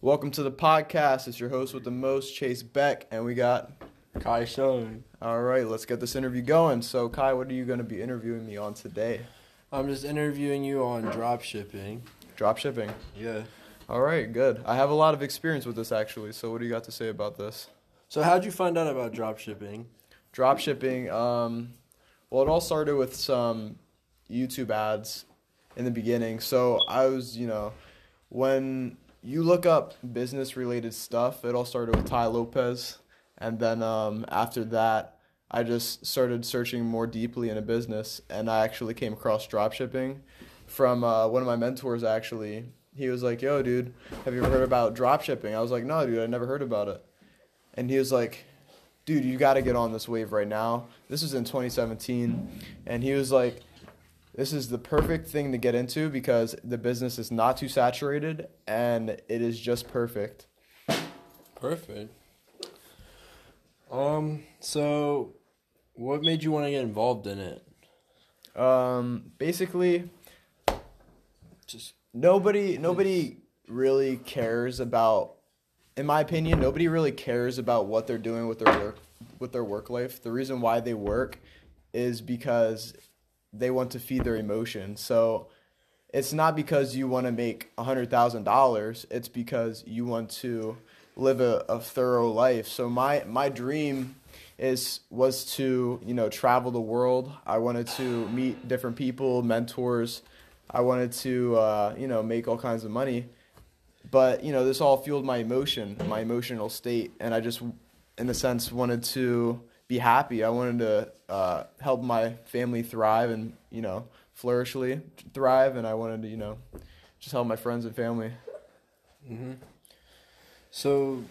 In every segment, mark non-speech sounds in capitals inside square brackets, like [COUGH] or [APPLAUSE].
Welcome to the podcast. It's your host with the most, Chase Beck, and we got. Kai Schoen. All right, let's get this interview going. So, Kai, what are you going to be interviewing me on today? I'm just interviewing you on drop shipping. Drop shipping. Yeah. All right, good. I have a lot of experience with this actually. So, what do you got to say about this? So how'd you find out about drop shipping? Drop shipping. Um, well, it all started with some YouTube ads in the beginning. So I was, you know, when you look up business related stuff, it all started with Tai Lopez, and then um, after that, I just started searching more deeply into business, and I actually came across dropshipping from uh, one of my mentors. Actually, he was like, "Yo, dude, have you ever heard about dropshipping? I was like, "No, dude, I never heard about it." and he was like, dude, you got to get on this wave right now. This was in 2017. And he was like, this is the perfect thing to get into because the business is not too saturated and it is just perfect. Perfect. Um, so what made you want to get involved in it? Um, basically, Just nobody nobody really cares about in my opinion nobody really cares about what they're doing with their work with their work life the reason why they work is because they want to feed their emotion so it's not because you want to make a hundred thousand dollars it's because you want to live a, a thorough life so my my dream is was to you know travel the world i wanted to meet different people mentors I wanted to, uh, you know, make all kinds of money. But, you know, this all fueled my emotion, my emotional state. And I just, in a sense, wanted to be happy. I wanted to uh, help my family thrive and, you know, flourishly thrive. And I wanted to, you know, just help my friends and family. Mm-hmm. So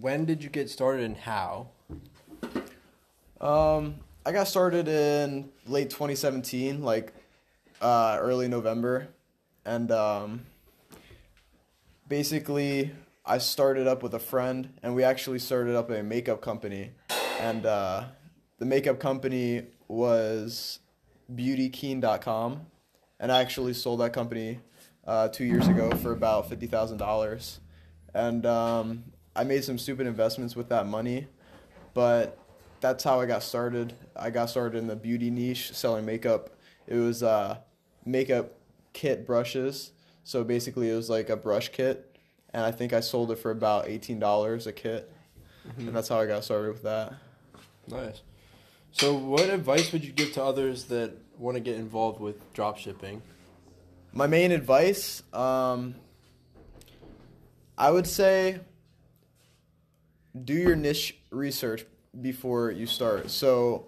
when did you get started and how? Um, I got started in late 2017, like uh, early November, and um, basically I started up with a friend, and we actually started up a makeup company, and uh, the makeup company was BeautyKeen.com, and I actually sold that company uh, two years ago for about fifty thousand dollars, and um, I made some stupid investments with that money, but that's how I got started. I got started in the beauty niche, selling makeup. It was uh, makeup kit brushes. So basically, it was like a brush kit, and I think I sold it for about eighteen dollars a kit, Mm-hmm. and that's how I got started with that. Nice. So what advice would you give to others that want to get involved with drop shipping? My main advice, um, I would say, do your niche research before you start. So,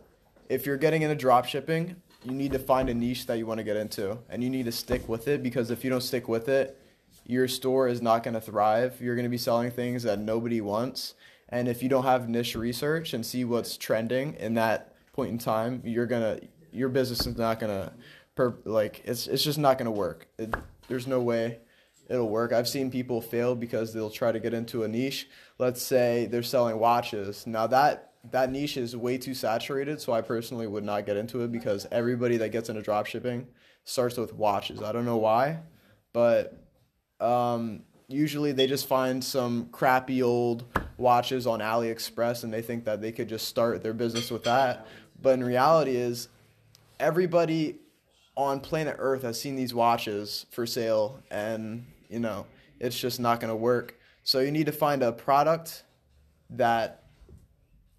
if you're getting into drop shipping, you need to find a niche that you want to get into, and you need to stick with it because if you don't stick with it, your store is not going to thrive. You're going to be selling things that nobody wants, and if you don't have niche research and see what's trending in that point in time, you're gonna your business is not gonna per like it's it's just not gonna work. It, there's no way it'll work. I've seen people fail because they'll try to get into a niche. Let's say they're selling watches. Now that that niche is way too saturated, so I personally would not get into it because everybody that gets into dropshipping starts with watches. I don't know why, but um, usually they just find some crappy old watches on AliExpress and they think that they could just start their business with that. But in reality is everybody on planet Earth has seen these watches for sale and you know, it's just not going to work. So you need to find a product that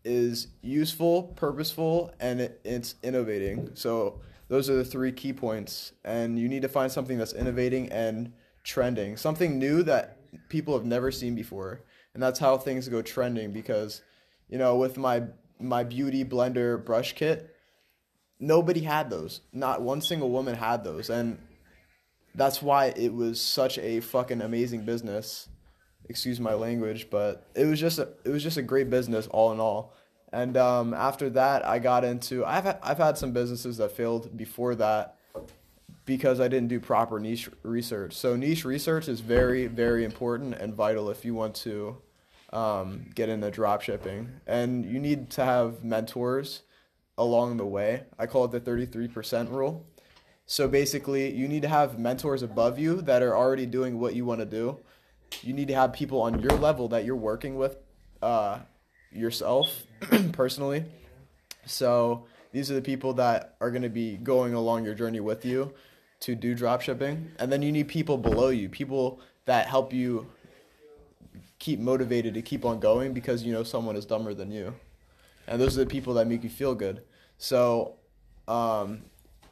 is useful, purposeful, and it, it's innovating. So those are the three key points. And you need to find something that's innovating and trending, something new that people have never seen before. And that's how things go trending because, you know, with my my beauty blender brush kit, nobody had those. Not one single woman had those. And that's why it was such a fucking amazing business. Excuse my language, but it was just a, it was just a great business all in all. And um, after that, I got into I've had, I've had some businesses that failed before that because I didn't do proper niche research. So niche research is very very important and vital if you want to um, get into drop shipping. And you need to have mentors along the way. I call it the 33% rule. So basically, you need to have mentors above you that are already doing what you want to do. you need to have people on your level that you're working with uh, yourself [CLEARS THROAT] personally. So these are the people that are going to be going along your journey with you to do drop shipping. And then you need people below you, people that help you keep motivated to keep on going because you know someone is dumber than you. And those are the people that make you feel good. So um,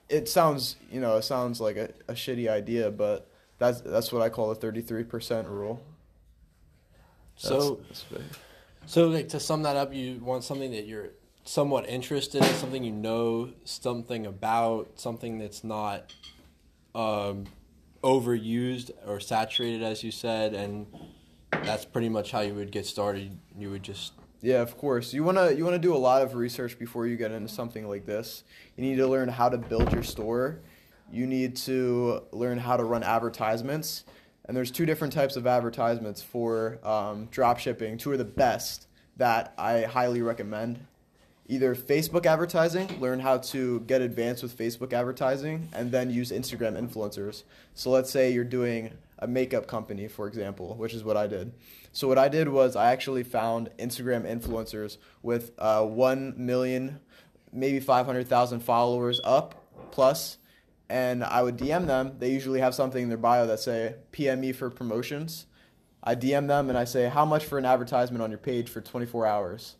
it sounds, you know, it sounds like a, a shitty idea, but that's that's what I call the 33% rule. That's, So, that's so like to sum that up, you want something that you're somewhat interested in, something you know something about, something that's not um, overused or saturated, as you said, and that's pretty much how you would get started. You would just Yeah, of course. You wanna you wanna do a lot of research before you get into something like this. You need to learn how to build your store. You need to learn how to run advertisements. And there's two different types of advertisements for um, drop shipping. Two are the best that I highly recommend. Either Facebook advertising, learn how to get advanced with Facebook advertising, and then use Instagram influencers. So let's say you're doing a makeup company, for example, which is what I did. So what I did was I actually found Instagram influencers with uh, one million, maybe five hundred thousand followers up plus, and I would DM them. They usually have something in their bio that say PM me for promotions. I DM them and I say how much for an advertisement on your page for 24 hours.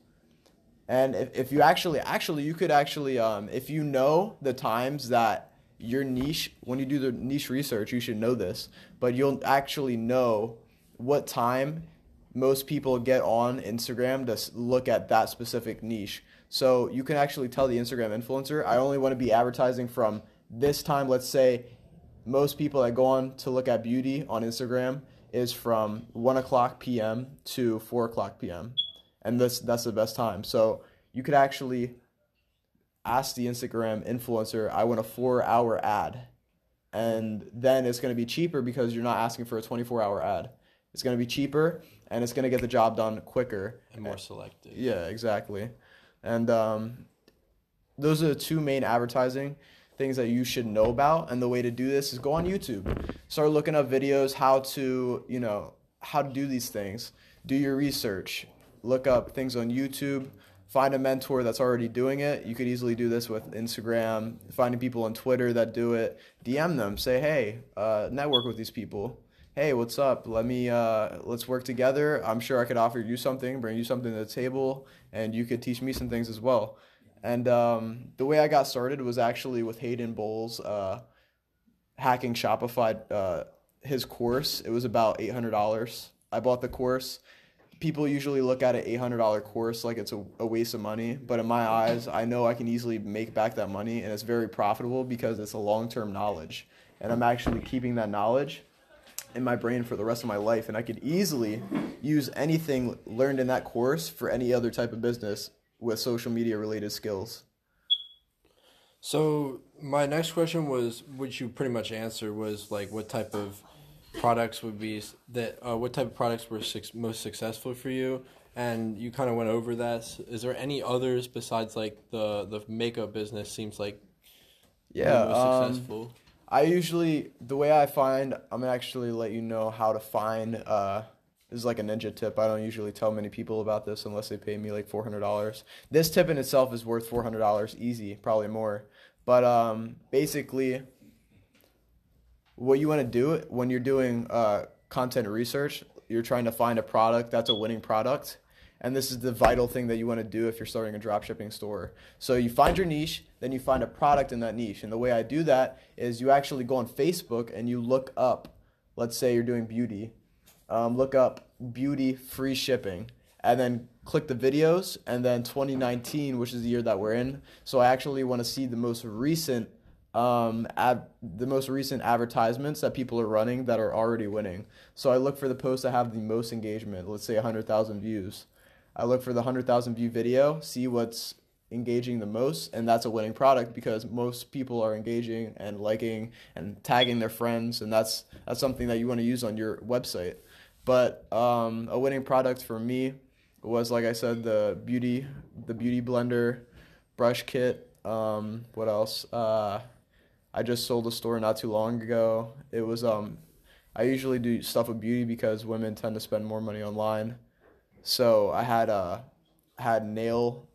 And if, if you actually actually you could actually um, if you know the times that your niche when you do the niche research you should know this but you'll actually know what time most people get on Instagram to look at that specific niche. So you can actually tell the Instagram influencer, I only want to be advertising from this time. Let's say most people that go on to look at beauty on Instagram is from 1 o'clock p.m. to 4 o'clock p.m. And this, that's the best time. So you could actually ask the Instagram influencer, I want a four hour ad. And then it's going to be cheaper because you're not asking for a 24 hour ad. It's going to be cheaper and it's going to get the job done quicker. and more selective. Yeah, exactly. And um, those are the two main advertising things that you should know about. And the way to do this is go on YouTube, start looking up videos how to, you know, how to do these things. Do your research. Look up things on YouTube. Find a mentor that's already doing it. You could easily do this with Instagram. Finding people on Twitter that do it. DM them. Say, hey, uh, network with these people hey what's up let me uh, let's work together i'm sure i could offer you something bring you something to the table and you could teach me some things as well and um, the way i got started was actually with hayden bowles uh, hacking shopify uh, his course it was about $800 i bought the course people usually look at an $800 course like it's a, a waste of money but in my eyes i know i can easily make back that money and it's very profitable because it's a long-term knowledge and i'm actually keeping that knowledge in my brain for the rest of my life and I could easily use anything learned in that course for any other type of business with social media related skills. So my next question was, which you pretty much answered, was like what type of products would be that? Uh, what type of products were suc most successful for you? And you kind of went over that. Is there any others besides like the the makeup business? Seems like Yeah, most um, successful. I usually the way I find I'm gonna actually let you know how to find uh this is like a ninja tip. I don't usually tell many people about this unless they pay me like four hundred dollars. This tip in itself is worth four hundred dollars easy, probably more. But um basically what you want to do when you're doing uh, content research, you're trying to find a product that's a winning product. And this is the vital thing that you want to do if you're starting a dropshipping store. So you find your niche, then you find a product in that niche. And the way I do that is you actually go on Facebook and you look up, let's say you're doing beauty, um, look up beauty free shipping, and then click the videos, and then 2019, which is the year that we're in. So I actually want to see the most recent um, ad, the most recent advertisements that people are running that are already winning. So I look for the posts that have the most engagement, let's say 100,000 views. I look for the 100,000 view video, see what's engaging the most, and that's a winning product because most people are engaging and liking and tagging their friends, and that's that's something that you want to use on your website. But um, a winning product for me was, like I said, the beauty the beauty blender brush kit. Um, what else? Uh, I just sold a store not too long ago. It was um, I usually do stuff with beauty because women tend to spend more money online. So I had uh had nail.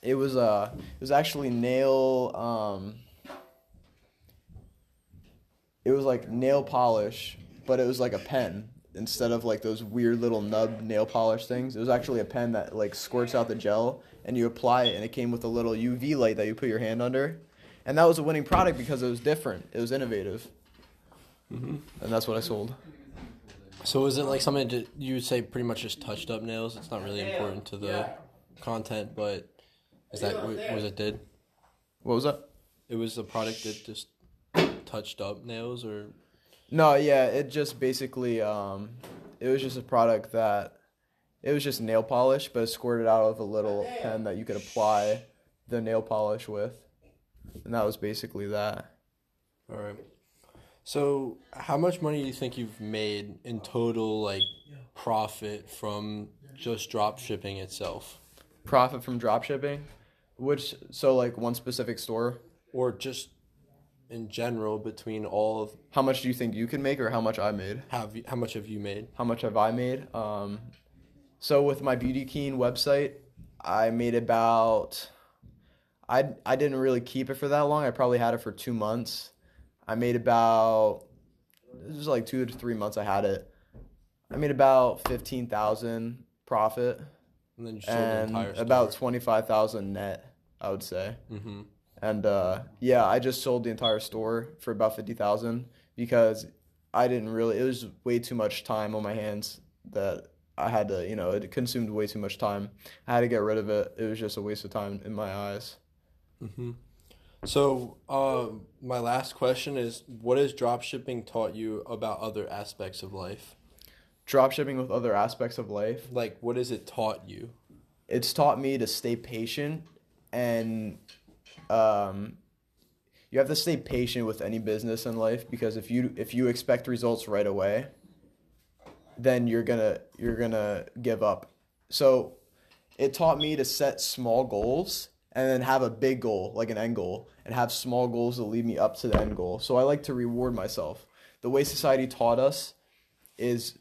It was uh it was actually nail um. It was like nail polish, but it was like a pen instead of like those weird little nub nail polish things. It was actually a pen that like squirts out the gel and you apply it, and it came with a little UV light that you put your hand under, and that was a winning product because it was different. It was innovative, and that's what I sold. So is it like something that you would say pretty much just touched up nails? It's not really important to the content, but is that what was it did? What was that? It was a product that just touched up nails, or No, yeah, it just basically um, it was just a product that it was just nail polish, but it squirted out of a little pen that you could apply the nail polish with, and that was basically that. all right. So how much money do you think you've made in total, like profit from just drop shipping itself, Profit from drop shipping, which so like one specific store. or just in general between all of How much do you think you can make, or how much I made? have you, how much have you made? How much have I made? Um, so with my Beauty Keen website, I made about. I I didn't really keep it for that long. I probably had it for two months. I made about. It was like two to three months. I had it. I made about fifteen thousand profit And then you sold the and entire about twenty five thousand net. I would say. hmm And uh, yeah, I just sold the entire store for about fifty thousand because I didn't really. It was way too much time on my hands that I had to. You know, it consumed way too much time. I had to get rid of it. It was just a waste of time in my eyes. Hmm So, uh, my last question is: What has drop shipping taught you about other aspects of life? Drop shipping with other aspects of life. Like, what has it taught you? It's taught me to stay patient and um, you have to stay patient with any business in life because if you if you expect results right away, then you're gonna you're gonna give up. So it taught me to set small goals and then have a big goal, like an end goal, and have small goals that lead me up to the end goal. So I like to reward myself. The way society taught us is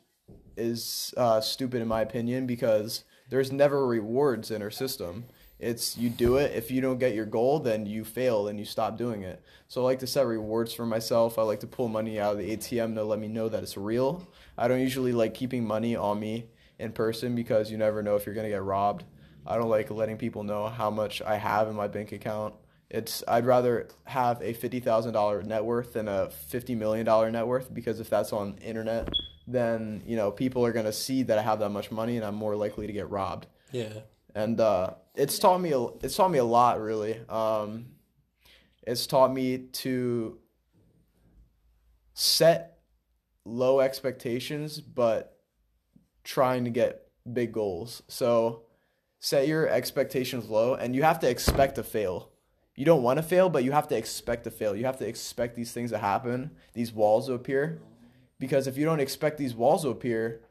is uh, stupid in my opinion because there's never rewards in our system. It's you do it. If you don't get your goal, then you fail and you stop doing it. So I like to set rewards for myself. I like to pull money out of the ATM to let me know that it's real. I don't usually like keeping money on me in person because you never know if you're gonna get robbed. I don't like letting people know how much I have in my bank account. It's I'd rather have a fifty thousand dollar net worth than a fifty million dollar net worth because if that's on internet, then you know people are gonna see that I have that much money and I'm more likely to get robbed. Yeah. And uh, it's taught me a, it's taught me a lot really. Um, it's taught me to set low expectations, but trying to get big goals. So set your expectations low, and you have to expect to fail. You don't want to fail, but you have to expect to fail. You have to expect these things to happen, these walls to appear. Because if you don't expect these walls to appear,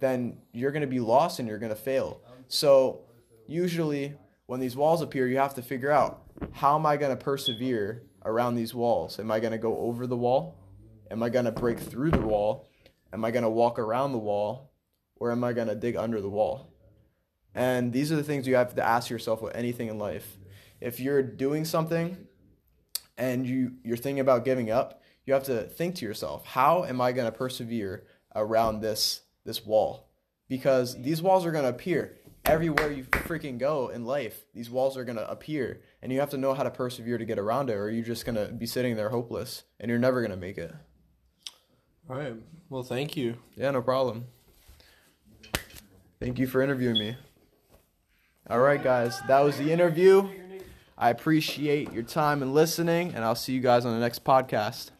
then you're going to be lost and you're going to fail. So, usually, when these walls appear, you have to figure out how am I going to persevere around these walls? Am I going to go over the wall? Am I going to break through the wall? Am I going to walk around the wall? Or am I going to dig under the wall? And these are the things you have to ask yourself with anything in life. If you're doing something and you, you're thinking about giving up, you have to think to yourself, how am I going to persevere around this this wall? Because these walls are going to appear everywhere you freaking go in life. These walls are going to appear and you have to know how to persevere to get around it or you're just going to be sitting there hopeless and you're never going to make it. All right. Well, thank you. Yeah, no problem. Thank you for interviewing me. All right, guys, that was the interview. I appreciate your time and listening, and I'll see you guys on the next podcast.